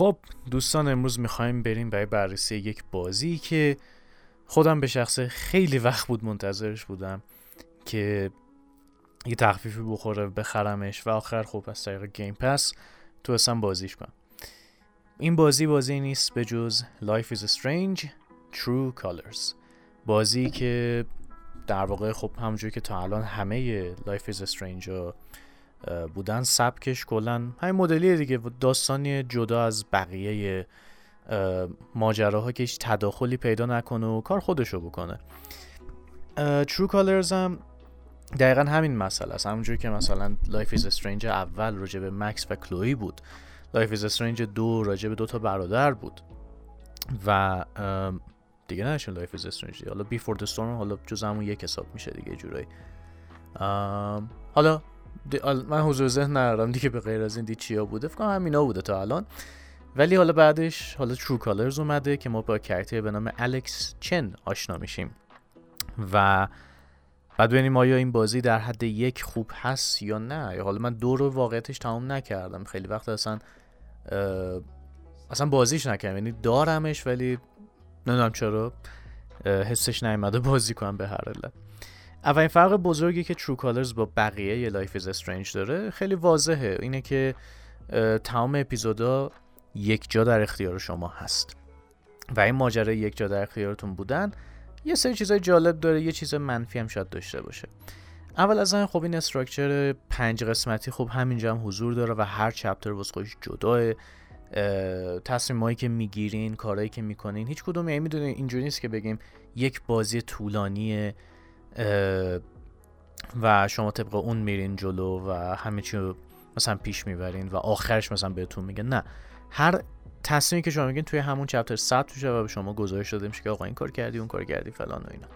خب دوستان امروز می‌خوایم بریم برای بررسی یک بازی که خودم به شخص خیلی وقت بود منتظرش بودم که یه تخفیفی بخوره بخرمش و آخر خب از طریق گیم پس تو اصلا بازیش کنم. این بازی بازی نیست به جز Life is Strange True Colors. بازی که در واقع خب همونجوری که تا الان همه Life is Strange بودن سبکش کلا همین مدلی دیگه. داستانی جدا از بقیه ماجراها که هیچ تداخلی پیدا نکنه و کار خودشو بکنه. True Colors هم دقیقا همین مسئله است. همونجوری که مثلا Life is Strange اول راجع به مکس و کلوی بود. Life is Strange دو راجع به دو تا برادر بود. و دیگه نشون Life is Strange حالا Before the Storm حالا جز همون یک حساب میشه دیگه جورایی. حالا من حضور ذهن ندارم دیگه به غیر از این دیگه چیا بوده. فکر کنم همینا بوده تا الان. ولی حالا بعدش حالا True Colors اومده که ما با character به نام الکس چن آشنا میشیم. و بعد ببینیم آیا این بازی در حد یک خوب هست یا نه. حالا من دو رو واقعیتش تمام نکردم. خیلی وقت اصلا اصلا بازیش نکردم. یعنی دارمش ولی نمی‌دونم چرا حسش نیومده بازی کنم به هر علت. اولین فرق بزرگی که True Colors با بقیه Life Is Strange داره خیلی واضحه اینه که تمام اپیزودا یک جا در اختیار شما هست. و این ماجرای یک جا در اختیارتون بودن یه سری چیزای جالب داره یه چیز منفی هم شاید داشته باشه. اول از این خب این structure پنج قسمتی خب همینجا هم حضور داره و هر chapter واسه خودش جداه. تصمیمایی که می‌گیرین کارهایی که می‌کنین هیچ کدوم یعنی می‌دونین اینجوری نیست که بگیم یک بازی طولانی و شما طبق اون میرین جلو و همه چی رو مثلا پیش می‌برین و آخرش مثلا بهتون میگه. نه. هر تصمیمی که شما میگین توی همون چپتر ثبت میشه و به شما گزارش داده میشه که آقا این کار کردی اون کار کردی فلان و اینا.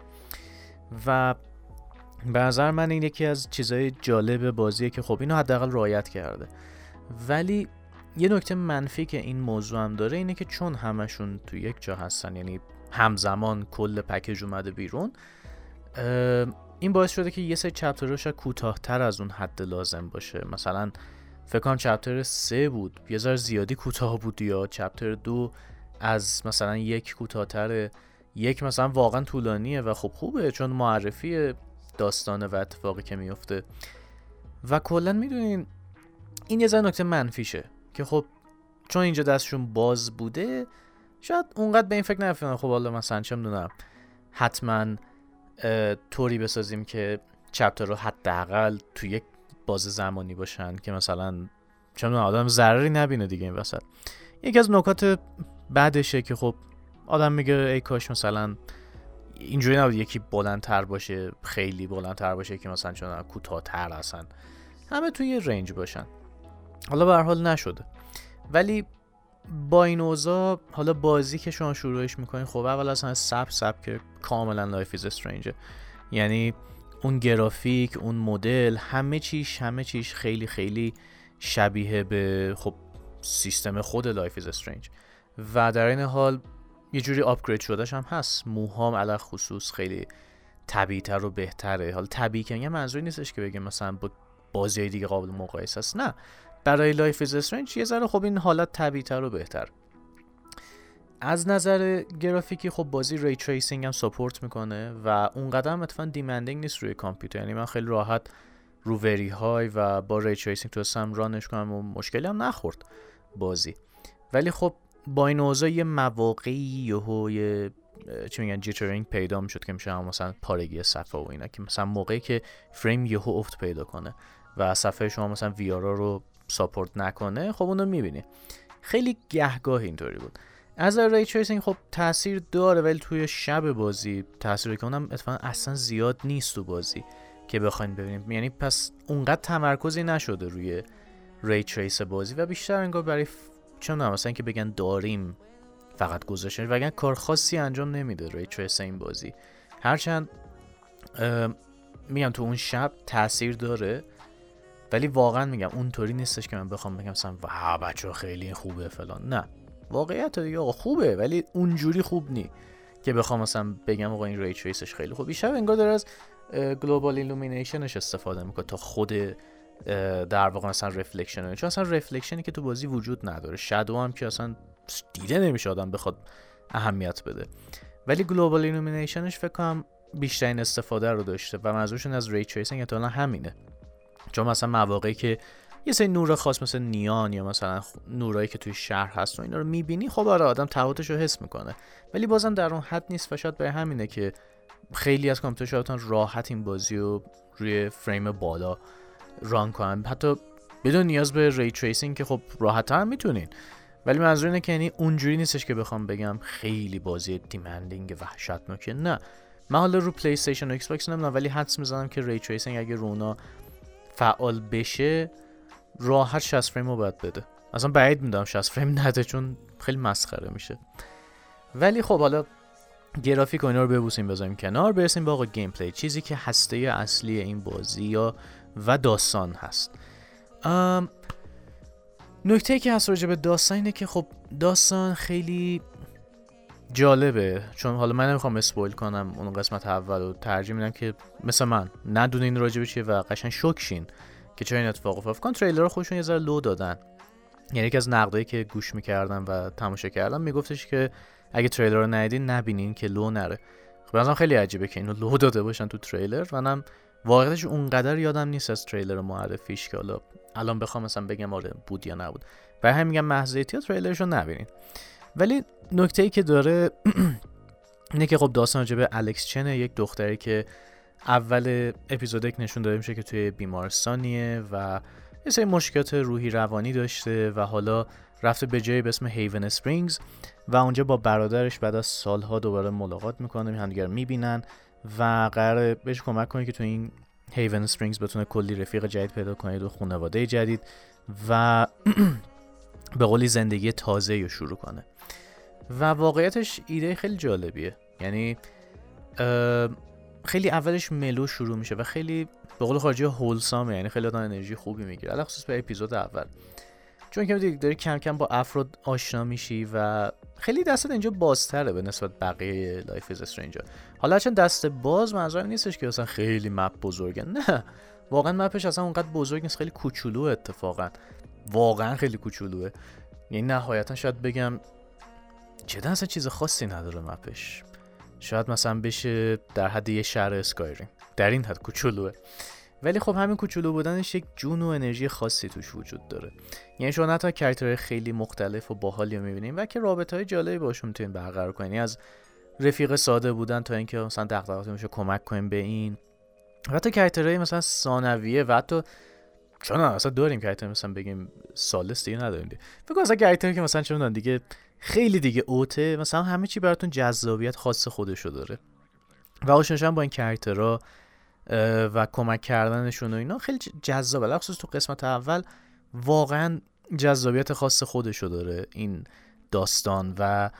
و به نظر من این یکی از چیزهای جالب بازیه که خب اینو حداقل رعایت کرده. ولی یه نکته منفی که این موضوع هم داره اینه که چون همشون تو یک جا هستن یعنی همزمان کل پکیج اومده بیرون این باعث شده که یه سری چپترها کوتاهتر از اون حد لازم باشه. مثلا فکر کنم چپتر سه بود. یه ذره زیادی کوتاه بود یا چپتر دو از مثلا یک کوتاهتر یک مثلا واقعا طولانیه و خب خوبه چون معرفی داستانه و اتفاقی که میفته و کلا می‌دونین این یه ذره نکته منفیشه که خب چون اینجا دستشون باز بوده شاید اونقدر به این فکر نفیدن خب حالا مثلا چه می‌دونم حتما طوری بسازیم که چپتر رو حداقل تو یک باز زمانی باشن که مثلا چون آدم ضرری نبینه دیگه این وسط. یکی از نکات بعدشه که خب آدم میگه ای کاش مثلا اینجوری نبود یکی بلندتر باشه خیلی بلندتر باشه که مثلا چون کوتاهتر هستن همه توی رنج باشن. حالا به حال نشده. ولی با این اوضاع حالا بازی که شما شروعش می‌کنین خب اول اصلا سبک سبک کاملا Life Is Strange ه یعنی اون گرافیک اون مدل همه چیش همه چیش خیلی خیلی شبیه به خب سیستم خود Life Is Strange و در این حال یه جوری upgrade شده‌ش هم هست. موهام علی‌الخصوص خیلی طبیعتر و بهتره. حالا طبیعی که منظوری نیستش که بگیم مثلا با بازی دیگه قابل مقایسه است. نه. برای Life Is Strange یه ذره خب این حالت طبیعتر و بهتر. از نظر گرافیکی خب بازی ray tracing هم support می‌کنه و اونقدرم اتفاقا demanding نیست روی کامپیوتر. یعنی من خیلی راحت رو very high و با ray tracing تونستم run ش کنم و مشکلی هم نخورد بازی. ولی خب با این اوضاع یه مواقعی یهو یه چی میگن jittering پیدا می‌شد که میشه مثلا پارگی صفحه و اینا که مثلا موقعی که فریم یهو افت پیدا کنه و صفحه شما مثلا VRR رو support نکنه خب اونو می‌بینی. خیلی گهگاه اینطوری بود. از ray tracing خب تاثیر داره ولی توی شب بازی تاثیر که اونم اتفاقا اصلا زیاد نیست تو بازی که بخواین ببینیم. یعنی پس اونقدر تمرکزی نشده روی ray trace بازی و بیشتر انگار برای چون مثلا که بگن داریم فقط گذاشتن وگرنه کار خاصی انجام نمیده ray trace این بازی. هرچند میگم تو اون شب تاثیر داره ولی واقعا میگم اونطوری نیستش که من بخوام بگم مثلا وا بچه خیلی خوبه فلان. نه. واقعیت دیگه آقا خوبه ولی اونجوری خوب نی که بخوام مثلا بگم آقا این ray خیلی خوب. بیشتر انگار داره از global illumination ش استفاده می‌کنه تا خود در واقع مثلا reflection چون اصلا reflection ی که تو بازی وجود نداره. shadow هم که اصلا دیده نمیشه آدم بخواد اهمیت بده. ولی global illumination ش فکر کنم بیشترین استفاده رو داشته و منظورشون از ray tracing همینه. چون مثلا مواقعی که یه سری نور خاص مثل نئون یا مثلا نورایی که توی شهر هست و اینا رو می‌بینی خب آره آدم تفاوتش رو حس می‌کنه. ولی بازم در اون حد نیست و شاید به همینه که خیلی از کامپیوتر راحت این بازی رو روی فریم بالا run کنن. حتی بدون نیاز به ray tracing که خب راحت هم می‌تونین. ولی منظور اینه که یعنی اونجوری نیستش که بخوام بگم خیلی بازی demanding وحشتناکه. نه. من حالا رو پلی استیشن و ایکس باکس نمی‌دونم ولی حدس می‌زنم که ray tracing اگه رو اونا فعال بشه راحت 60 فریم رو باید بده. اصلا بعید می‌دونم 60 فریم نده چون خیلی مسخره میشه. ولی خب حالا گرافیک و اینا رو ببوسیم بذاریم کنار برسیم به آقا gameplay چیزی که هسته اصلی این بازی یا و داستان هست. نکته که هست راجع به داستان اینه که خب داستان خیلی جالبه. چون حالا من نمی‌خوام spoil کنم اون قسمت اول رو. ترجیح میدم که مثل من ندونین راجع به چیه و قشنگ شوکه شین که چه این اتفاق افتاد. کن تریلر خودشون یه ذره لو دادن. یعنی یکی از نقدایی که گوش می‌کردم و تماشا کردم میگفتش که اگه تریلر رو ندیدین نبینین که لو نره. خب خیلی عجیبه که اینو لو داده باشن تو تریلر. منم واقعیتش اونقدر یادم نیست از تریلر معرفیش که حالا الان بخوام مثلا بگم آره بود یا نبود. برای همین میگم محض تریلرش رو نبینین. ولی نکته ای که داره اینه که خب داستان به الکس چنه یک دختری که اول اپیزود نشون داده میشه که توی بیمارستانیه و یه سری مشکلات روحی روانی داشته و حالا رفته به جایی به اسم Haven Springs و اونجا با برادرش بعد از سالها دوباره ملاقات می‌کنه همدیگر می‌بینن و قرار بهش کمک کنه که تو این Haven Springs بتونه کلی رفیق جدید پیدا کنه و خانواده جدید و به قولی زندگی تازه رو شروع کنه. و واقعیتش ایده خیلی جالبیه. یعنی خیلی اولش mellow شروع میشه و خیلی به قول خارجی wholesome ه یعنی خیلی آدم انرژی خوبی می‌گیره. علی‌الخصوص به اپیزود اول. چون که داری کم کم با افراد آشنا میشی و خیلی دستت اینجا بازتره به نسبت بقیه Life Is Strange ها حالا چون دست باز منظورم نیستش که اصلا خیلی map بزرگه. نه. واقعا map ش اصلا اونقدر بزرگ نیست خیلی کوچولو اتفاقا. واقعا خیلی کوچولوه. یعنی نهایتا شاید بگم چه اصلا چیز خاصی نداره map ش. شاید مثلا بشه در حد یه شهر Skyrim. در این حد کوچولوه. ولی خب همین کوچولو بودنش یک جون و انرژی خاصی توش وجود داره. یعنی شما حتی character های خیلی مختلف و باحالی رو و که رابطه های جالبی باشون می‌تونین برقرار کنین یعنی از رفیق ساده بودن تا اینکه مثلا دغدغه‌هاتون میشه کمک کنیم به این. و حتی character های مثلا ثانویه و حتی چون اصلا داریم character مثلا بگیم soulless دیگه نداریم دیگه. فکر کنم مثلا character ی که مثلا چون دیگه خیلی دیگه out ه مثلا همه چی براتون جذابیت خاص خودشو داره. و آشنا شدن با این character ها و کمک کردنشون و اینا خیلی جذابه خصوص تو قسمت اول واقعا جذابیت خاص خودشو داره این داستان و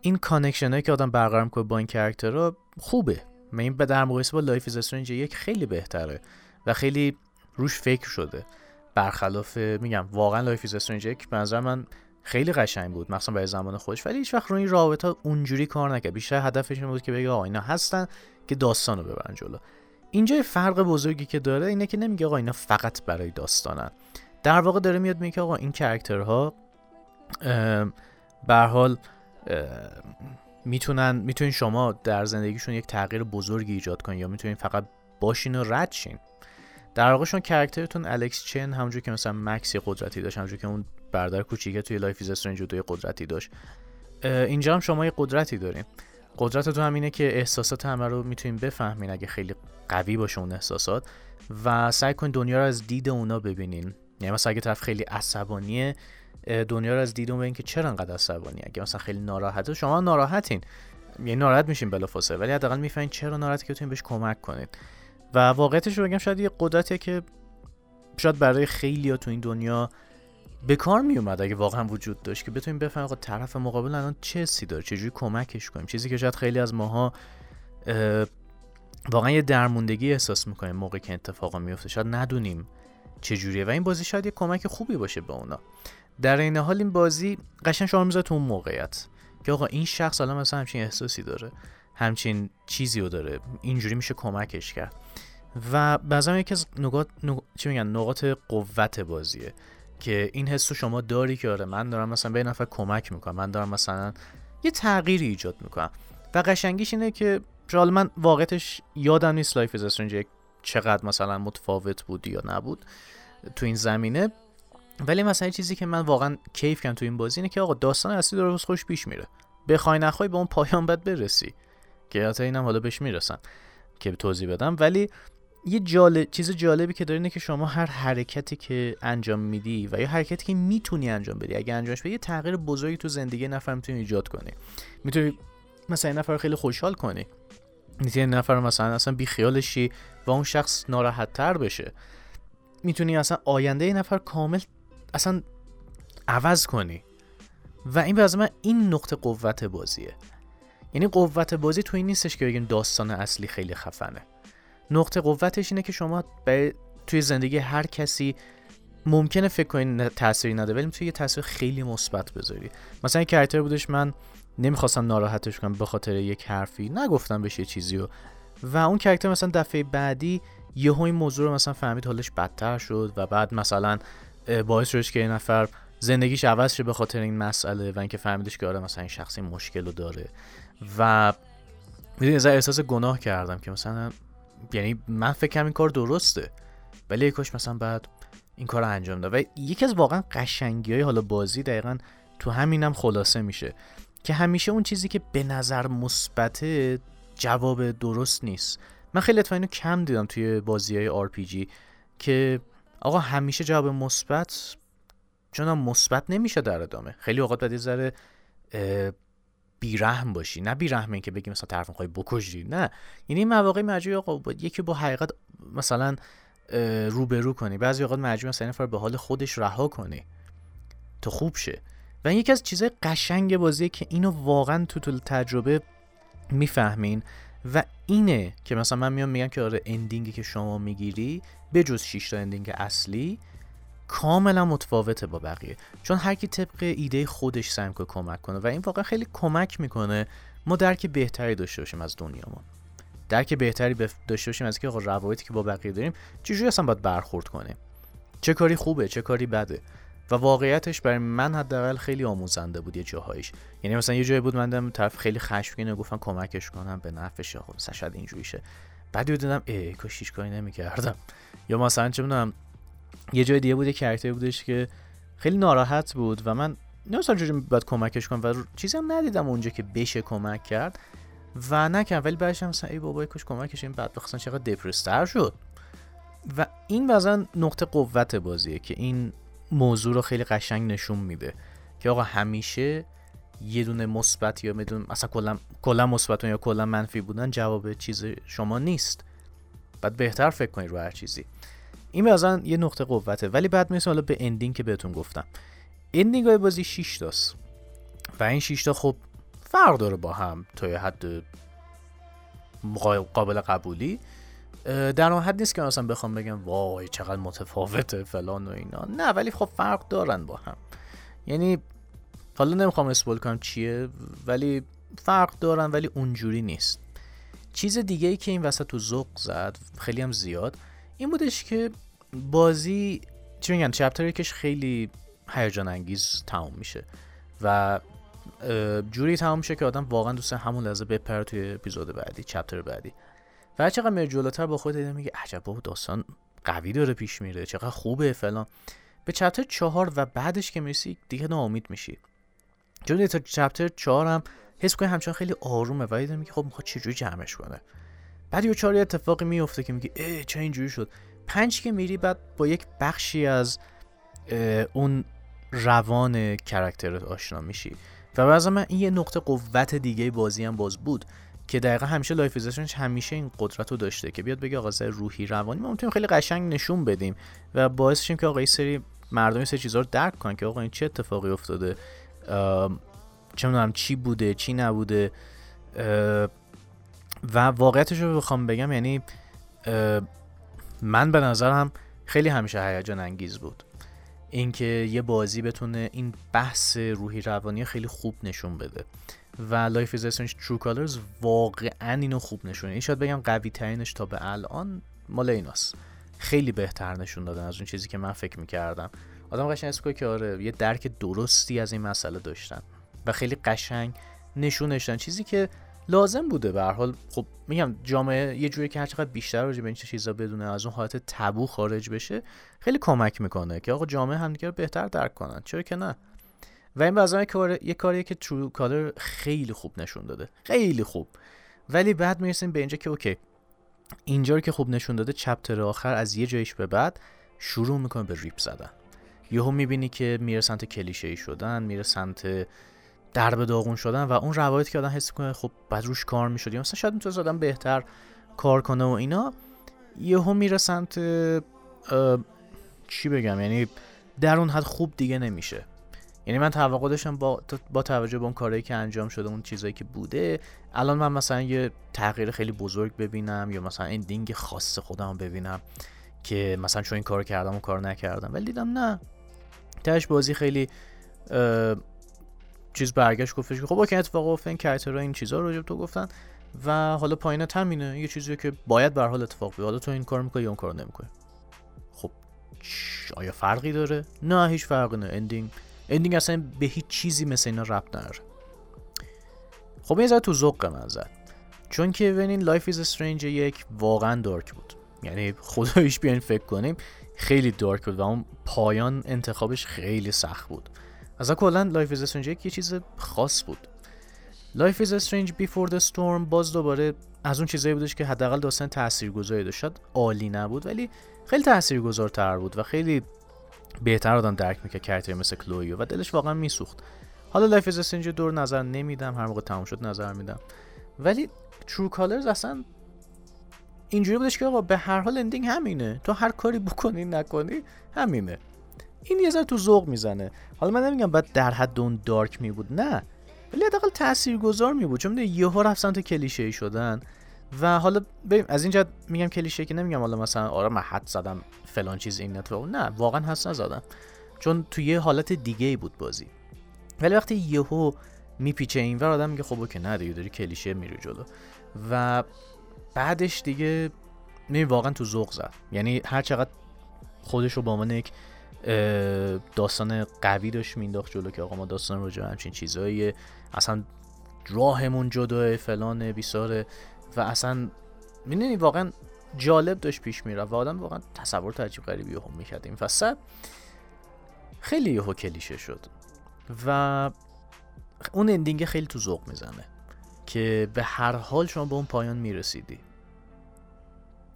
این connection که آدم برقرار می‌کنه با این character ها خوبه. من این به در مقایسه با Life Is یک خیلی بهتره و خیلی روش فکر شده. برخلاف میگم واقعا Life Is Strange یک به نظر من خیلی قشنگ بود مثلا برای زمان خودش. ولی هیچ وقت روی این رابطه اونجوری کار نکرد. بیشتر هدفش این بود که بگه آقا اینا هستن که داستان رو ببرن جلو. اینجا فرق بزرگی که داره اینه که نمیگه آقا اینا فقط برای داستانن. در واقع داره میاد میگه آقا این character ها به حال می‌تونن می‌تونین شما در زندگیشون یک تغییر بزرگی ایجاد کنین یا می‌تونین فقط باشین و رد شین. در واقع character تون الکس چن همونجور که مثلا مکس یه قدرتی داشت همونجور که اون برادر کوچیکه توی Life is Strange قدرتی داشت. اینجا هم شما یه قدرتی دارین. قدرتتون هم اینه که احساسات همه رو می‌تونین بفهمین اگه خیلی قوی باشه اون احساسات و سعی کنین دنیا رو از دید اونا ببینین. یعنی مثلا اگه طرف خیلی عصبانیه دنیا رو از دید اون ببینین که چرا انقدر عصبانیه. اگه مثلا خیلی ناراحته شما ناراحتین. یعنی ناراحت میشین بلافاصله ولی حداقل می‌فهمین چرا ناراحته که بتونین بهش کمک کنید و واقعیتش رو بگم شاید یه قدرتیه که شاید برای خیلی تو این دنیا به کار می اومد اگه واقعا وجود داشت که بتونیم بفهمیم آقا طرف مقابل الان چه سی داره چجوری کمکش کنیم. چیزی که شاید خیلی از ماها واقعا یه درموندگی احساس می‌کنیم موقع که اتفاقا میفته شاید ندونیم چجوریه و این بازی شاید یه کمک خوبی باشه به اونا. در این حال این بازی قشن شما می‌ذاره تو اون موقعیت که آقا این شخص الان مثلا همچین احساسی داره. همچین چیزی رو داره. اینجوری میشه کمکش کرد. و بعضا یکی از نقاط چی میگن؟ نقاط قوت بازیه. که این حس شما داری که آره من دارم مثلا یه نفر کمک می‌کنم. من دارم مثلا یه تغییری ایجاد می‌کنم. و قشنگیش اینه که حالا من واقعیتش یادم نیست Life is Strange چقدر مثلا متفاوت بود یا نبود تو این زمینه. ولی مثلا چیزی که من واقعا کیف کردم تو این بازی اینه که آقا داستان اصلی داره خودش پیش میره. بخوای نخوای به اون پایان بد برسی. که حتی اینم حالا بهش می‌رسم که توضیح بدم. ولی یه جالب چیز جالبی که داره اینه که شما هر حرکتی که انجام میدی و یا حرکتی که می‌تونی انجام بدی اگه انجامش بدی یه تغییر بزرگی تو زندگی نفر می‌تونی ایجاد کنی. می‌تونی مثلا این نفر خیلی خوشحال کنی. می‌تونی نفر مثلا اصلا بی خیالشی و اون شخص ناراحت تر بشه. می‌تونی اصلا آینده این نفر کامل اصلا عوض کنی. و این به من این نقطه قوت بازیه. یعنی قوت بازی تو این نیستش که بگیم داستان اصلی خیلی خفنه. نقطه قوتش اینه که شما توی زندگی هر کسی ممکنه فکر کنین تأثیری نده ولی می‌تونی یه تاثیر خیلی مثبت بذاری. مثلا کرکتر بودش من نمی‌خواستم ناراحتش کنم به خاطر یک حرفی نگفتم بهش یه چیزی و و اون کرکتر مثلا دفعه بعدی یهو این موضوع رو مثلا فهمید حالش بدتر شد و بعد مثلا باعث شدش که این نفر زندگیش عوض شه به خاطر این مسئله و اینکه فهمیدش که آره مثلا این شخصی مشکل رو داره. و می‌دونی از احساس گناه کردم که مثلا یعنی من فکرم این کار درسته ولی کاش مثلا بعد این کار رو انجام داد. و یکی از واقعا قشنگی های حالا بازی دقیقا تو همینم خلاصه میشه که همیشه اون چیزی که به نظر مثبت جواب درست نیست. من خیلی اتفاقا اینو کم دیدم توی بازی های RPG که آقا همیشه جواب مثبت چون مثبت نمیشه در ادامه. خیلی اوقات باید ذره بیرحم باشی. نه بیرحم که بگی مثلا طرف می‌خوای بکشی. نه. یعنی این مواقع مجبوری آقا یکی با حقیقت مثلا روبرو کنی. بعضی اوقات مجبور مثلا نفر به حال خودش رها کنی تو خوب شه. و این یکی از چیزهای قشنگ بازیه که اینو واقعا تو طول تجربه می‌فهمین. و اینه که مثلا من میام میگم که آره اندینگی که شما می‌گیری به جز 6 تا اندینگ اصلی کاملا متفاوته با بقیه. چون هر کی طبق ایده خودش سعی کنه کمک کنه و این واقعا خیلی کمک می‌کنه ما درک بهتری داشته باشیم از دنیامون. درک بهتری داشته باشیم از که آقا روابطی که با بقیه داریم چجوری اصلا باید برخورد کنیم؟ چه کاری خوبه چه کاری بده؟ و واقعیتش برای من حداقل خیلی آموزنده بود یه جاهایش. یعنی مثلا یه جایی بود من دم طرف خیلی خشمگین و گفتم کمکش کنم به نفعش. آقا مثلا شاید اینجوری شه بعد دیدم ای کاش هیچ کاری نمی‌کردم. یا مثلا چه می‌دونم یه جای دیگه بود یه کرکتر بودش که خیلی ناراحت بود و من نمیستم چجوری باید کمکش کنم و چیزی هم ندیدم اونجا که بشه کمک کرد و نکردم ولی بعدش هم ای بابای کاش کمکش این بعد بخصن چقدر دپرستر شد. و این وزن نقطه قوت بازیه که این موضوع رو خیلی قشنگ نشون میده که آقا همیشه یه دونه مثبت یا میدون اصلا کلا کلا مثبت یا کلا منفی بودن جواب چیز شما نیست. باید بهتر فکر کنید رو هر چیزی. این مثلا یه نقطه قوته. ولی بعد می‌رسیم حالا به ending که بهتون گفتم. ending های بازی 6 تاست. و این 6 تا خب فرق داره با هم تا یه حد قابل قبولی. در اون حد نیست که مثلا بخوام بگم وای چقدر متفاوته فلان و اینا. نه ولی خب فرق دارن با هم. یعنی حالا نمی‌خوام اسپول کنم چیه ولی فرق دارن ولی اونجوری نیست. چیز دیگه ای که این وسط تو ذوق زد خیلی هم زیاد. این بودش که بازی چی میگن چپتر یکش خیلی هیجان انگیز تموم میشه و جوری تمام میشه که آدم واقعا دوست همون لحظه بپره توی اپیزود بعدی چپتر بعدی. و چقدر میره جلوتر با خود میگه عجب بابا داستان قوی داره پیش میره چقدر خوبه فلان. به چپتر چهار و بعدش که می‌رسی دیگه ناامید میشی. چون تا چپتر چهار هم حس کنی همچنان خیلی آرومه و میگه خب می‌خواد چجوری جمعش کنه. بعد یه چهار اتفاقی میفته که میگه ای چه اینجوری شد؟ پنج که میری بعد با یک بخشی از اون روان کرکترت آشنا میشی. و بعضا من این یه نقطه قوت دیگه بازی هم باز بود که دقیقا همیشه Life همیشه این قدرت رو داشته که بیاد بگه آقا روحی روانی ما می‌تونیم خیلی قشنگ نشون بدیم. و باعث شیم که آقا این سری مردم سری چیزا رو درک کنن که آقا این چه اتفاقی افتاده؟ چه می‌دونم چی بوده چی نبوده؟ و واقعیتش رو بخوام بگم یعنی من به نظرم خیلی همیشه هیجان انگیز بود. اینکه یه بازی بتونه این بحث روحی روانی خیلی خوب نشون بده. و Life is Strange True Colors واقعا اینو خوب نشونه. این شاید بگم قوی ترینش تا به الان مال ایناست. خیلی بهتر نشون دادن از اون چیزی که من فکر می‌کردم. آدم قشنگ حس کرد که آره یه درک درستی از این مسئله داشتن. و خیلی قشنگ نشون دادن چیزی که لازم بوده. به هر حال خب میگم جامعه یه جوری که هر چقدر بیشتر راجع به این چیزا بدونه از اون حالت تابو خارج بشه خیلی کمک می‌کنه که آقا جامعه همدیگه رو بهتر درک کنن. چرا که نه؟ و این بازم کار یه کاریه که True Color خیلی خوب نشون داده. خیلی خوب. ولی بعد می‌رسیم به اینجا که اوکی. اینجا رو که خوب نشون داده chapter آخر از یه جایش به بعد شروع می‌کنه به ریپ زدن. یهو می‌بینی که میره سمت کلیشه ای شدن میره سمت درب داغون شدن و اون روایت که آدم حس کنه خب باید روش کار می‌شد. یا مثلا شاید می‌تونه آدم بهتر کار کنه و اینا. یهو میره سمت چی بگم؟ یعنی در اون حد خوب دیگه نمیشه. یعنی من توقع داشتم با با توجه به اون کاری که انجام شده اون چیزایی که بوده الان من مثلا یه تغییر خیلی بزرگ ببینم یا مثلا این دینگ خاص خودم ببینم که مثلا چون این کار کردم اون کار نکردم. ولی دیدم نه. تاش بازی خیلی چیز برگشت گفتش که خب اوکی اتفاق افتاد این این چیزا رو تو گفتن و حالا پایین همینه. یه چیزی که باید به حال اتفاق بیفته. حالا تو این کار می‌کنی یا اون کار نمی‌کنی؟ خب آیا فرقی داره؟ نه هیچ فرقی نه. ending ending اصلا به هیچ چیزی مثل اینا ربط نداره. خب یه تو ذوق من زد. چون که ببینین Life is Strange یک واقعا dark بود. یعنی خدایش بیاین فکر کنیم خیلی dark بود و اون پایان انتخابش خیلی سخت بود. از کلا Life is Strange یه چیز خاص بود. Life is Strange Before the Storm باز دوباره از اون چیزایی بودش که حداقل داستان تاثیرگذاری داشت. عالی نبود ولی خیلی تاثیرگذارتر بود و خیلی بهتر آدم درک می‌کرد character مثل Chloe رو و دلش واقعا میسوخت. حالا Life is Strange دو رو نظر نمیدم هر موقع تموم شد نظر میدم. ولی True Colors اصلا اینجوری بودش که آقا به هر حال ending همینه. تو هر کاری بکنی نکنی همینه. این یه ذره تو ذوق می‌زنه. حالا من نمیگم باید در حد اون dark می بود نه. ولی حداقل تاثیرگذار می بود چون یهو رفت سمت کلیشه ای شدن. و حالا ببین از اینجا میگم کلیشه که نمیگم حالا مثلا آره من حد زدم فلان چیز این نتو نه واقعا حس نزدم. چون تو یه حالت دیگه ای بود بازی. ولی وقتی یهو میپیچه این ور آدم میگه خب اوکی نه دیگه داری کلیشه میره جلو. و بعدش دیگه می واقعا تو ذوق زد. یعنی هر چقدر خودش رو با عنوان یک داستان قوی داشت مینداخت جلو که آقا ما داستان رو همچین چیزایی اصلا راهمون جداه فلان بیساره و اصلا می‌دونی واقعا جالب داشت پیش میره و آدم واقعا تصور تعجیب غریبی هم می‌کرد. این فصل خیلی یهو کلیشه شد. و اون اندینگ خیلی تو ذوق می‌زنه که به هر حال شما به اون پایان می‌رسیدی.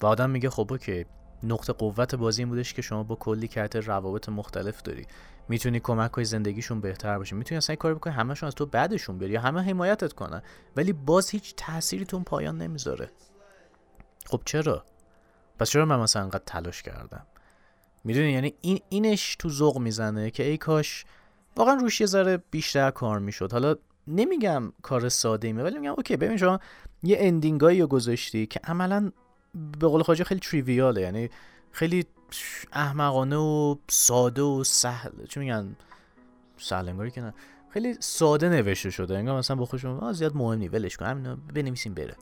و آدم میگه خب که نقطه قوت بازی این بودش که شما با کلی کرت روابط مختلف داری. می‌تونی کمک کنی زندگیشون بهتر باشه. می‌تونی اصلا کاری بکنی همشون از تو بعدشون بری یا همه حمایتت کنن. ولی باز هیچ تأثیری تو پایان نمی‌ذاره. خب چرا؟ پس چرا من مثلا انقدر تلاش کردم؟ می‌دونی؟ یعنی این اینش تو ذوق می‌زنه که ای کاش واقعا روش یه ذره بیشتر کار می‌شد. حالا نمیگم کار ساده ایمه ولی میگم اوکی ببین شما یه اندینگایی رو گذاشتی که عملا به قول خواجه خیلی تریویاله یعنی خیلی احمقانه و ساده و سهل چی میگن؟ سهل که نه. خیلی ساده نوشته شده انگار مثلا با خودشون زیاد مهم نی ولش کن همین بنویسیم بره.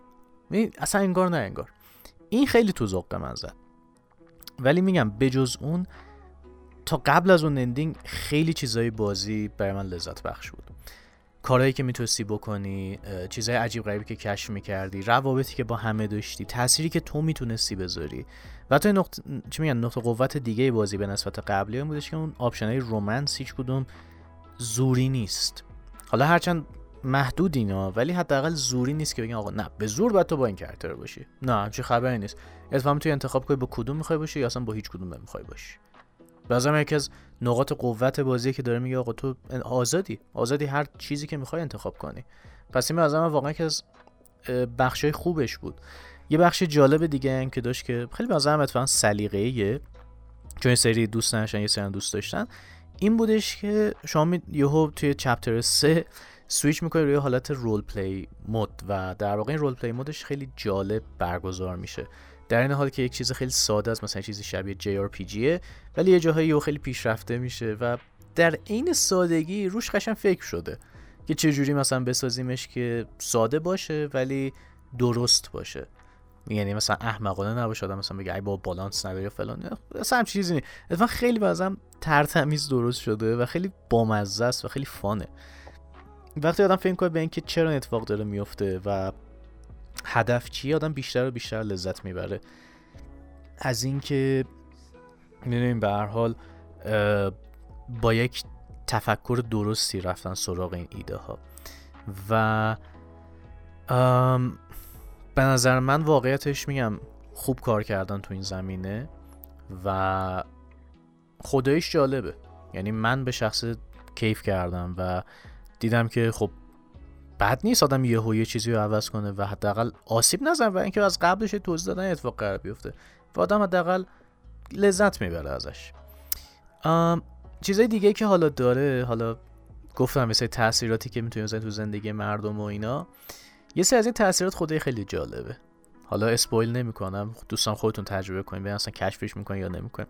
اصلا انگار نه انگار. این خیلی تو ذوق من زد. ولی میگم بجز اون تا قبل از اون اندینگ خیلی چیزای بازی برای من لذت بخش بود. کارهایی که می‌تونستی بکنی چیزهای عجیب غریبی که کشف می‌کردی روابطی که با همه داشتی تأثیری که تو می‌تونستی بذاری. و تو نقطه چی میگن نقطه قوت دیگه بازی به نسبت قبلی هم بودش که اون option های romance هیچ کدوم زوری نیست. حالا هرچند محدود اینا ولی حداقل زوری نیست که بگن آقا نه به زور باید تو با این character باشی. نه همچین خبری نیست. اتفاقا تو انتخاب کنی با کدوم می‌خوای باشی یا اصلا با هیچ کدوم نمی‌خوای باشی. به یکی از نقاط قوت بازی که داره میگه آقا تو آزادی. آزادی هر چیزی که می‌خوای انتخاب کنی. پس این از واقعا که از بخشای خوبش بود. یه بخش جالب دیگه هم که داشت که خیلی به نظرم اتفاقا سلیقه‌ایه چون یه سری دوست نداشتن یه سری دوست داشتن. این بودش که شما یهو توی chapter 3 سویچ می‌کنی روی حالت role play mode و در واقع این role play mode ش خیلی جالب برگزار میشه. در این حال که یک چیز خیلی ساده است مثلا چیزی شبیه JRPGه ولی یه جاهایی خیلی پیشرفته میشه و در عین سادگی روش قشنگ فکر شده که چه جوری مثلا بسازیمش که ساده باشه ولی درست باشه. یعنی مثلا احمقانه نباشه آدم مثلا بگه ای با بالانس نداره فلان. مثلا هم چیزی نیست. اتفاقا خیلی بازم ترتمیز درست شده و خیلی بامزه است و خیلی فانه. وقتی آدم فکر کنه به اینکه چرا این اتفاق داره میفته و هدف چیه؟ آدم بیشتر و بیشتر لذت می‌بره. از اینکه می‌دونیم به هر حال با یک تفکر درستی رفتن سراغ این ایده ها و به نظر من واقعیتش میگم خوب کار کردن تو این زمینه و خدایش جالبه. یعنی من به شخص کیف کردم و دیدم که خب بد نیست آدم یه یه چیزی رو عوض کنه و حداقل آسیب نزن و اینکه از قبلش توضیح دادن اتفاق قرار بیفته و آدم حداقل لذت می‌بره ازش. چیزای دیگه که حالا داره حالا گفتم مثل تاثیراتی که می‌تونه تو زندگی مردم و اینا یه سری از این تاثیرات خودی خیلی جالبه. حالا اسپویل نمی‌کنم دوستان خودتون تجربه کنید ببین اصلا کشفش می‌کنین یا نمی‌کنین.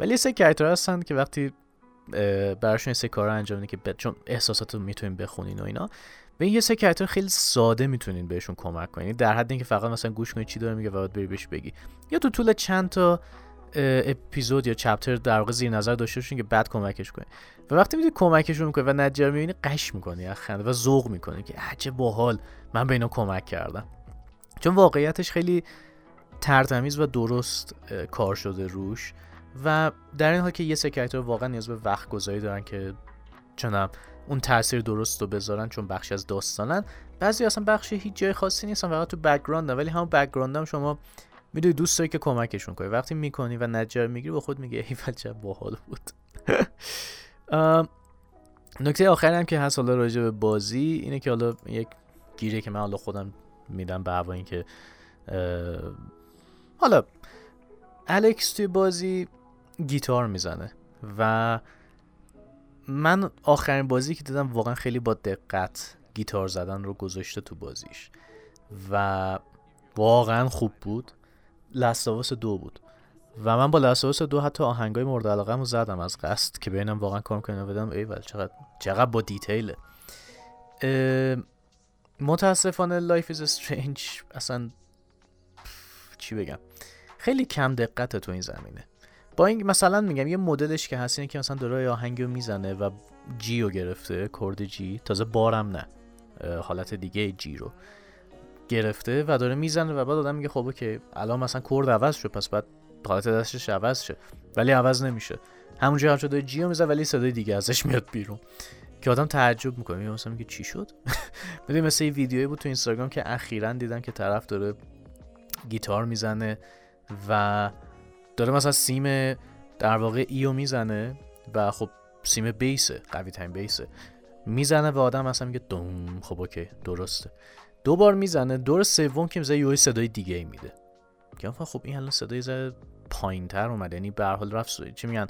ولی سری کرکتر هستن که وقتی براشون سری کارا انجام میدین که چون احساسات رو می‌تونین بخونین و اینا و این یه سری کرکتر خیلی ساده می‌تونین بهشون کمک کنین. در حد اینکه فقط مثلا گوش کنید چی داره میگه و بعد بری بهش بگی. یا تو طول چند تا اپیزود یا چپتر در واقع زیر نظر داشته باشین که بعد کمکش کنی و وقتی می‌دونی کمکشون می‌کنی و نتیجه می‌بینی قش می‌کنی خنده و ذوق می‌کنی که عجب باحال من به اینا کمک کردم. چون واقعیتش خیلی ترتمیز و درست کار شده روش. و در این حال که یه سکرتر واقعا نیاز به وقت گذاری دارن که چنم اون تاثیر درست رو بذارن چون بخشی از داستانن. بعضی اصلا بخشی هیچ جای خاصی نیستن فقط تو background ولی همون background هم شما می‌دونی دوست داری که کمکشون کنی. وقتی می‌کنی و نتیجه می‌گیری با خود میگه ای چه باحال بود. نکته آخری هم که هست حالا راجع به بازی اینه که حالا یک گیره که من حالا خودم میدم به هوا اینکه حالا الکس توی بازی گیتار می‌زنه و من آخرین بازی که دیدم واقعا خیلی با دقت گیتار زدن رو گذاشته تو بازیش. و واقعا خوب بود. لستاواس دو بود. و من با لستاواس دو حتی آهنگای مورد علاقه رو زدم از قصد که ببینم واقعا کار کنم بدم ای ول چقدر چقدر با دیتیله متاسفانه لایف از استرینج اصلا چی بگم؟ خیلی کم دقت تو این زمینه. با این مثلا میگم یه مدلش که هست اینه که مثلا داره آهنگ رو می‌زنه و جی رو گرفته کرد جی تازه بارم نه. حالت دیگه جی رو گرفته و داره می‌زنه و بعد آدم میگه خب که الان مثلا کرد عوض شد پس بعد حالت دستش عوض شه. ولی عوض نمیشه. همونجا هم شده G رو می‌زنه ولی صدای دیگه ازش میاد بیرون. که آدم تعجب می‌کنه. مثلا میگه چی شد؟ می‌دونی مثل یه ویدیویی بود تو Instagram که اخیرا دیدم که طرف داره گیتار می‌زنه و داره مثلا سیم در واقع E و می‌زنه و خب سیم bass ه قوی ترین bass ه. می‌زنه و آدم مثلا میگه دوم خب OK درسته. دو بار می‌زنه دور سوم که می‌زنه یه صدای دیگه ای میده. که خب این الان صدای زده پایین تر اومده یعنی به حال رفت چی میگن؟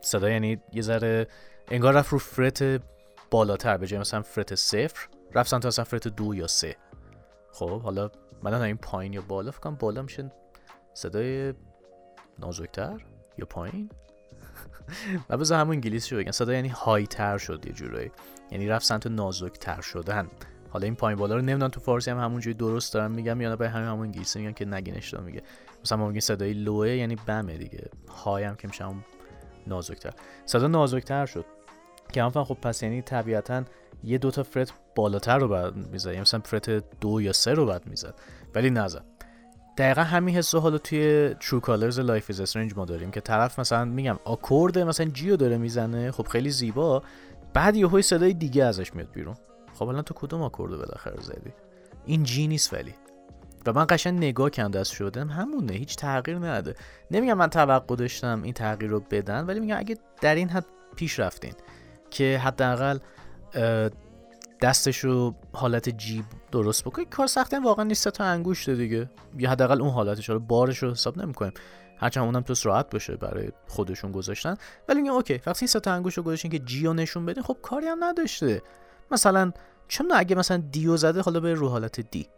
صدا یعنی یه ذره انگار رفت رو فرت بالاتر به جای مثلا فرت صفر رفت سمت مثلا فرت دو یا سه. خب حالا من این پایین یا بالا فکرم بالا میشه صدای نازکتر یا پایین؟ و بذار همون انگلیسی رو بگم. صدا یعنی های تر شد یه جورایی. یعنی رفت سمت نازکتر شدن. حالا این پایین بالا رو نمی‌دونم تو فارسی هم همونجوری درست دارم میگم یا نه به همین همون انگلیسی میگم که نگینش میگه. مثلا ما میگیم صدای لوه یعنی بمه دیگه. های هم که میشه همون نازکتر. صدا نازکتر شد. که هم خب پس یعنی طبیعتا یه دوتا فرت بالاتر رو بعد می‌زد یعنی مثلا فرت دو یا سه رو بعد می‌زد ولی نزد دقیقا همین حسو حالا توی True Colors Life is Strange ما داریم که طرف مثلا میگم آکورد مثلا جیو داره می‌زنه خب خیلی زیبا. بعد یهو صدای دیگه ازش میاد بیرون. خب الان تو کدوم آکورد بالاخره زدی؟ این جی نیست ولی. و من قشنگ نگاه کردم دست شدم همونه هیچ تغییر نده. نمیگم من توقع داشتم این تغییر رو بدن ولی میگم اگه در این حد پیش رفتین که حداقل دستش رو حالت جیب درست بکنید کار سختی واقعا نیست تا انگوشت دیگه. یا حداقل اون حالتش رو بارش رو حساب نمی‌کنیم. هرچند اونم تو راحت باشه برای خودشون گذاشتن. ولی میگم OK وقتی سه تا انگشت رو گذاشتین که G و نشون بدین خب کاری هم نداشته. مثلا چون اگه مثلا D و زده حالا به رو حالت D.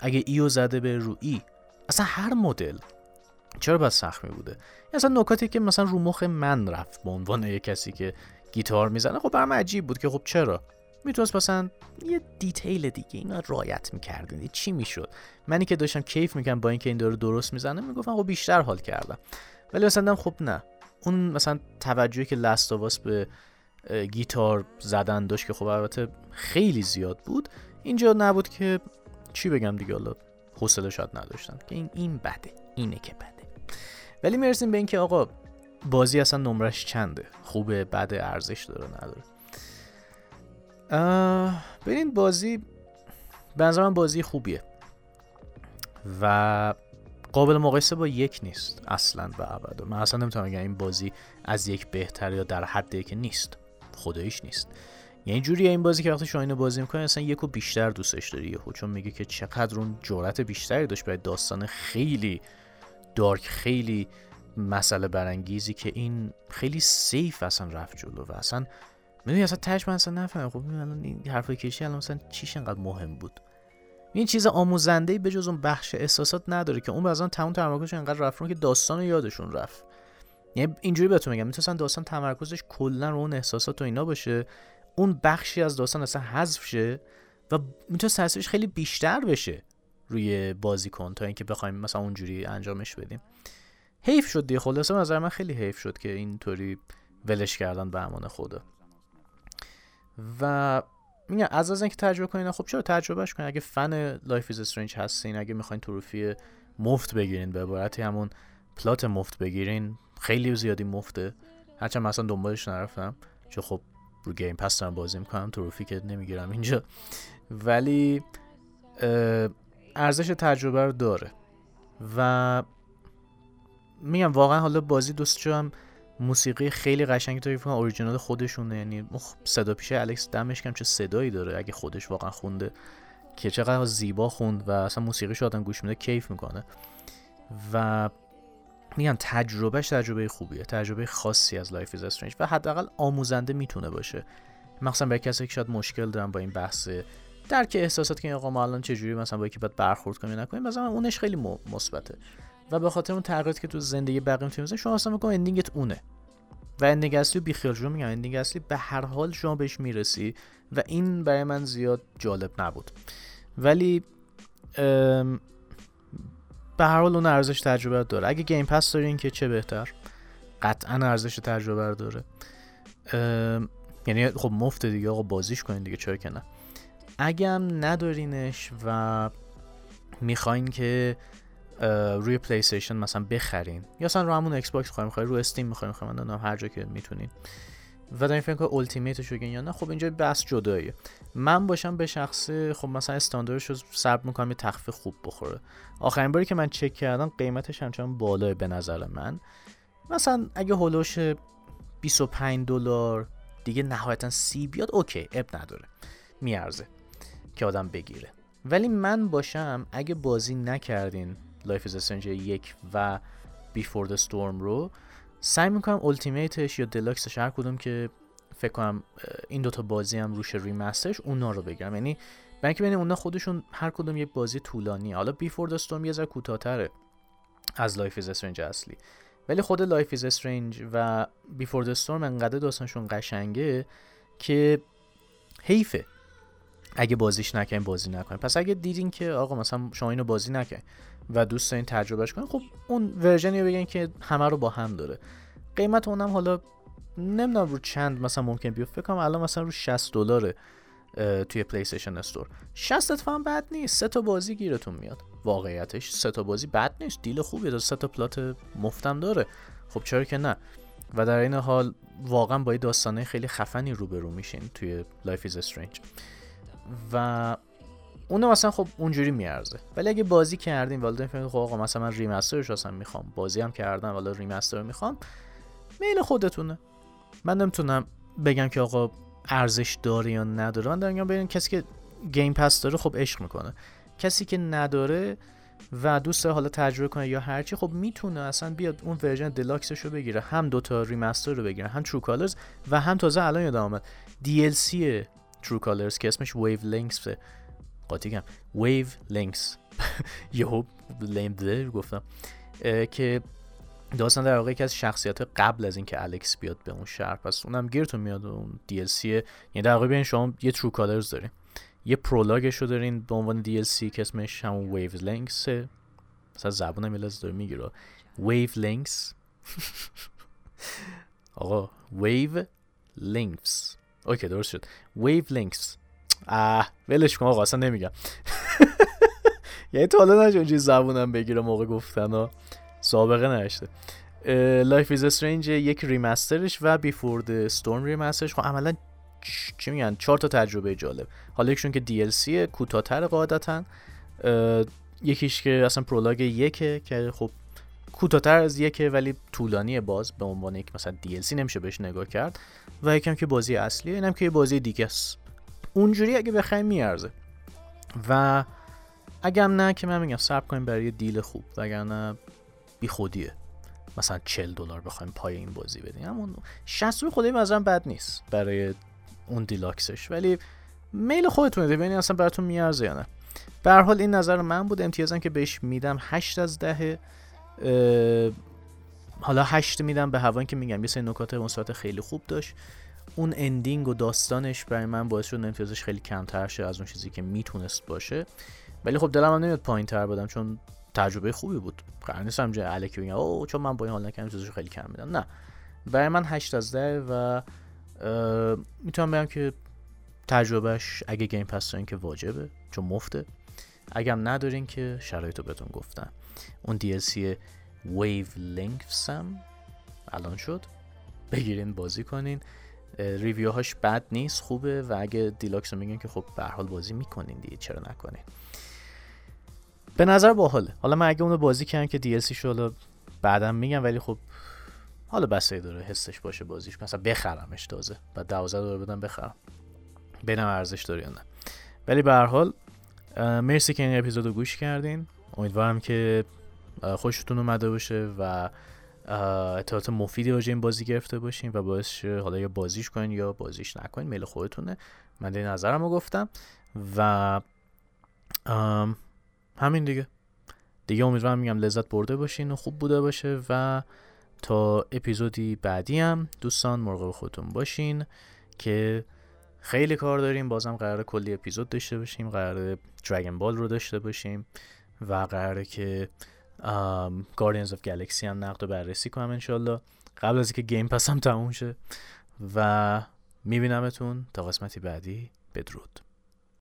اگه E و زده به رو E. اصلا هر مدل چرا باید سخت بوده اصلا نکاتی که مثلا رو مخ من رفت به عنوان یه کسی که گیتار می‌زنه خب برام عجیب بود که خب چرا؟ می‌تونست مثلا یه detail دیگه اینا رعایت می‌کردین چی می‌شد؟ منی که داشتم کیف می‌کنم با اینکه این داره درست می‌زنه می‌گفتم خب بیشتر حال کردم. ولی مثلا خب نه. اون مثلا توجهی که لستاواس به گیتار زدن داشت که خب البته خیلی زیاد بود اینجا نبود که چی بگم دیگه حالا حوصله شاید نداشتن. که این این بده. اینه که بده. ولی می‌رسیم به اینکه آقا بازی اصلا نمرش چنده؟ خوبه؟ بد ارزش داره؟ نداره؟ ببین بازی به من بازی خوبیه. و قابل مقایسه با یک نیست اصلا و ابدا من اصلا نمی‌تونم بگم این بازی از یک بهتر یا در حد که نیست. خداییش نیست. یعنی جوری این بازی که وقتی شما اینو بازی می‌کنی اصلا یکو بیشتر دوستش داری. یهو چون میگه که چقدر اون جرأت بیشتری داشت برای داستان خیلی دارک خیلی مسئله برانگیزی که این خیلی سیف اصلا رفت جلو و اصلا می‌دونی اصلا تش من اصلا نفهمم. خب الان این حرفای کشی الان مثلا چیش انقدر مهم بود؟ این چیز آموزنده ای به جز اون بخش احساسات نداره که اون بعضا تمام تمرکزش انقدر رفت که داستان یادشون رفت. یعنی اینجوری بهتون میگم می‌تونن داستان تمرکزش کلا رو اون احساسات و اینا باشه اون بخشی از داستان اصلا حذف شه و می‌تونه تاثیرش خیلی بیشتر بشه روی بازیکن تا اینکه بخوایم مثلا اونجوری انجامش بدیم. حیف شد دیگه خلاصه نظر من خیلی حیف شد که اینطوری ولش کردن به امان خدا. و میگم از از اینکه تجربه کنین خب چرا تجربهش کنین اگه fan Life is Strange هستین اگه می‌خواین trophy مفت بگیرین به عبارتی همون plat مفت بگیرین خیلی زیادی مفته. هرچند مثلا دنبالش نرفتم چون خب رو Game Pass دارم بازی می‌کنم trophy که نمی‌گیرم اینجا. ولی ارزش تجربه رو داره. و میگم واقعا حالا بازی دوست هم موسیقی خیلی قشنگی تو فکر اوریجینال خودشونه. یعنی صدا پیشه الکس دمش گرم چه صدایی داره. اگه خودش واقعا خونده که چقدر زیبا خوند و اصلا موسیقیش آدم گوش میده کیف می‌کنه. و میگم تجربهش تجربه خوبیه تجربه خاصی از Life is Strange و حداقل آموزنده می‌تونه باشه. مخصوصا برای کسی که شاید مشکل دارن با این بحث درک احساسات که آقا ما الان چجوری مثلا با یکی باید برخورد کنیم نکنیم مثلا اونش خیلی مثبته. و به خاطر اون تغییراتی که تو زندگی بقیه می‌تونید شما اصلا میگم ending ت اونه. و ending اصلی بیخیال شما میگم. ending اصلی به هر حال شما بهش می‌رسی و این برای من زیاد جالب نبود. ولی به هر حال اون ارزش تجربه داره. اگه Game Pass دارین که چه بهتر؟ قطعا ارزش تجربه داره. یعنی خب مفت دیگه آقا بازیش کنین دیگه چرا که نه. هم ندارینش و می‌خواین که روی PlayStation مثلا بخرین. یا اصلا رو همون Xbox خواهیم رو Steam می‌خوایم می‌خوایم هر جا که می‌تونین. و دارین فکر کنید Ultimate ش رو یا نه خب اینجا بس جداییه. من باشم به شخصه خب مثلا استانداردش رو صبر می‌کنم یه تخفیف خوب بخوره. آخرین باری که من چک کردم قیمتش همچنان بالای به نظر من. مثلا اگه حول و حوش 25 دلار دیگه نهایتا سی بیاد OK عیب نداره. میارزه که آدم بگیره. ولی من باشم اگه بازی نکردین Life is یک و Before the Storm رو. سعی می‌کنم Ultimate ش یا Deluxe ش هر کدوم که فکر کنم این دوتا بازی هم روش remaster ش اونا رو بگیرم یعنی برای اینکه اونا خودشون هر کدوم یک بازی طولانی. حالا Before the Storm یه ذره کوتاه‌تره از Life is Strange اصلی. ولی خود Life is Strange و Before the Storm انقدر داستانشون قشنگه که حیفه. اگه بازیش نکنین بازی نکنین پس اگه دیدین که آقا مثلا شما اینو بازی نکنین و دوست دارین تجربهش کنین خب اون version ی رو بگیرین که همه رو با هم داره. قیمت اونم حالا نمی‌دونم رو چند مثلا ممکن بیفت فکر کنم الان مثلا رو 60 دلاره توی PlayStation Store 60 اتفاقا بد نیست سه تا بازی گیرتون میاد. واقعیتش سه تا بازی بد نیست deal خوبیه داره سه تا plat مفتم داره. خب چرا که نه؟ و در عین حال واقعا با داستانه خیلی خفنی روبرو میشین توی Life is Strange و اونو مثلا خب اونجوری میارزه. ولی اگه بازی کردیم ولی فهمیدین خب آقا مثلا من remaster ش اصلا می‌خوام بازی هم کردم والا remaster می‌خوام. میل خودتونه. من نمی‌تونم بگم که آقا ارزش داره یا نداره. من دارم ببین کسی که Game Pass داره خب عشق می‌کنه. کسی که نداره و دوست حالا تجربه کنه یا هرچی خب می‌تونه اصلا بیاد اون version Deluxe ش رو بگیره هم دوتا remaster رو بگیره هم True Colors و هم تازه الان یادم آمد DLC True Colors که اسمش Wavelengths قاطی کردم Wavelengths یهو لیم گفتم. که داستان در واقع یکی از شخصیت قبل از اینکه الکس بیاد به اون شهر پس اونم گیرتون میاد اون DLC یعنی در واقع شما یه True Colors دارین. یه prologue ش رو دارین به عنوان DLC که اسمش همون Wavelengths مثلا زبونم یه داره می‌گیره. Wavelengths آقا Wavelengths OK درست شد. Wavelengths اه ولش کن آقا اصلا نمیگم. یعنی تا حالا نجا زبونم بگیره موقع گفتن ها سابقه نداشته. Life is Strange یک remaster ش و Before the Storm remaster ش. خب عملا چی میگن؟ چهار تا تجربه جالب. حالا یکشون که DLC کوتاه‌تر قاعدتا. یکیش که اصلا پرولاگ یکه که خب کوتاهتر از یکه ولی طولانی باز به عنوان یک مثلا DLC نمیشه بهش نگاه کرد. و یکم که بازی اصلیه اینم که یه بازی دیگه است. اونجوری اگه بخوایم میارزه. و اگه نه که من میگم صبر کنیم برای دیل خوب وگرنه بی خودیه مثلا 40 دلار بخوایم پای این بازی بدیم. همون 60 رو خدایی مثلا بد نیست برای اون Deluxe ش. ولی میل خودتونه ببینید اصلا براتون میارزه یا نه. به هر حال این نظر من بود. امتیازم که بهش میدم 8 از 10 حالا 8 میدم به هوان که میگم. یه سری نکات مثبت خیلی خوب داشت. اون ending و داستانش برای من باعث شد امتیازش خیلی کمتر شه از اون چیزی که می‌تونست باشه. ولی خب دلم هم نمیاد پایین تر بدم چون تجربه خوبی بود. قرار نیستم جای الکی بگم او چون من با این حال نکردم چیزش خیلی کم میدم. نه. برای من 8 از 10 و می‌تونم بگم که تجربه‌ش اگه Game Pass دارین که واجبه چون مفته. هم ندارین که شرایطو بهتون گفتم. اون DLC ویو لینکس هم الان شد. بگیرین بازی کنین. review هاش بد نیست خوبه و اگه deluxe رو میگن که خب به حال بازی می‌کنین دیگه چرا نکنین؟ به نظر باحاله. حالا من اگه اونو بازی کردم که DLC شو بعدم میگم ولی خب حالا بسه داره حسش باشه بازیش. مثلا بخرمش تازه. و 12 دلار بدم بخرم. ببینم ارزش داره یا نه. ولی به هر حال مرسی که این اپیزودو گوش کردین. امیدوارم که خوشتون اومده باشه و اطلاعات مفیدی راجع این بازی گرفته باشین و باعث حالا یا بازیش کنین یا بازیش نکنین. میل خودتونه. من این نظرم رو گفتم. و همین دیگه. دیگه امیدوارم میگم لذت برده باشین و خوب بوده باشه و تا اپیزودی بعدی هم دوستان مراقب خودتون باشین که خیلی کار داریم. بازم قرار کلی اپیزود داشته باشیم قرار Dragon Ball رو داشته باشیم و قراره که Guardians of Galaxy هم نقد و بررسی کنم انشالله. قبل از اینکه Game Pass هم تموم شه. و میبینمتون تا قسمتی بعدی. بدرود.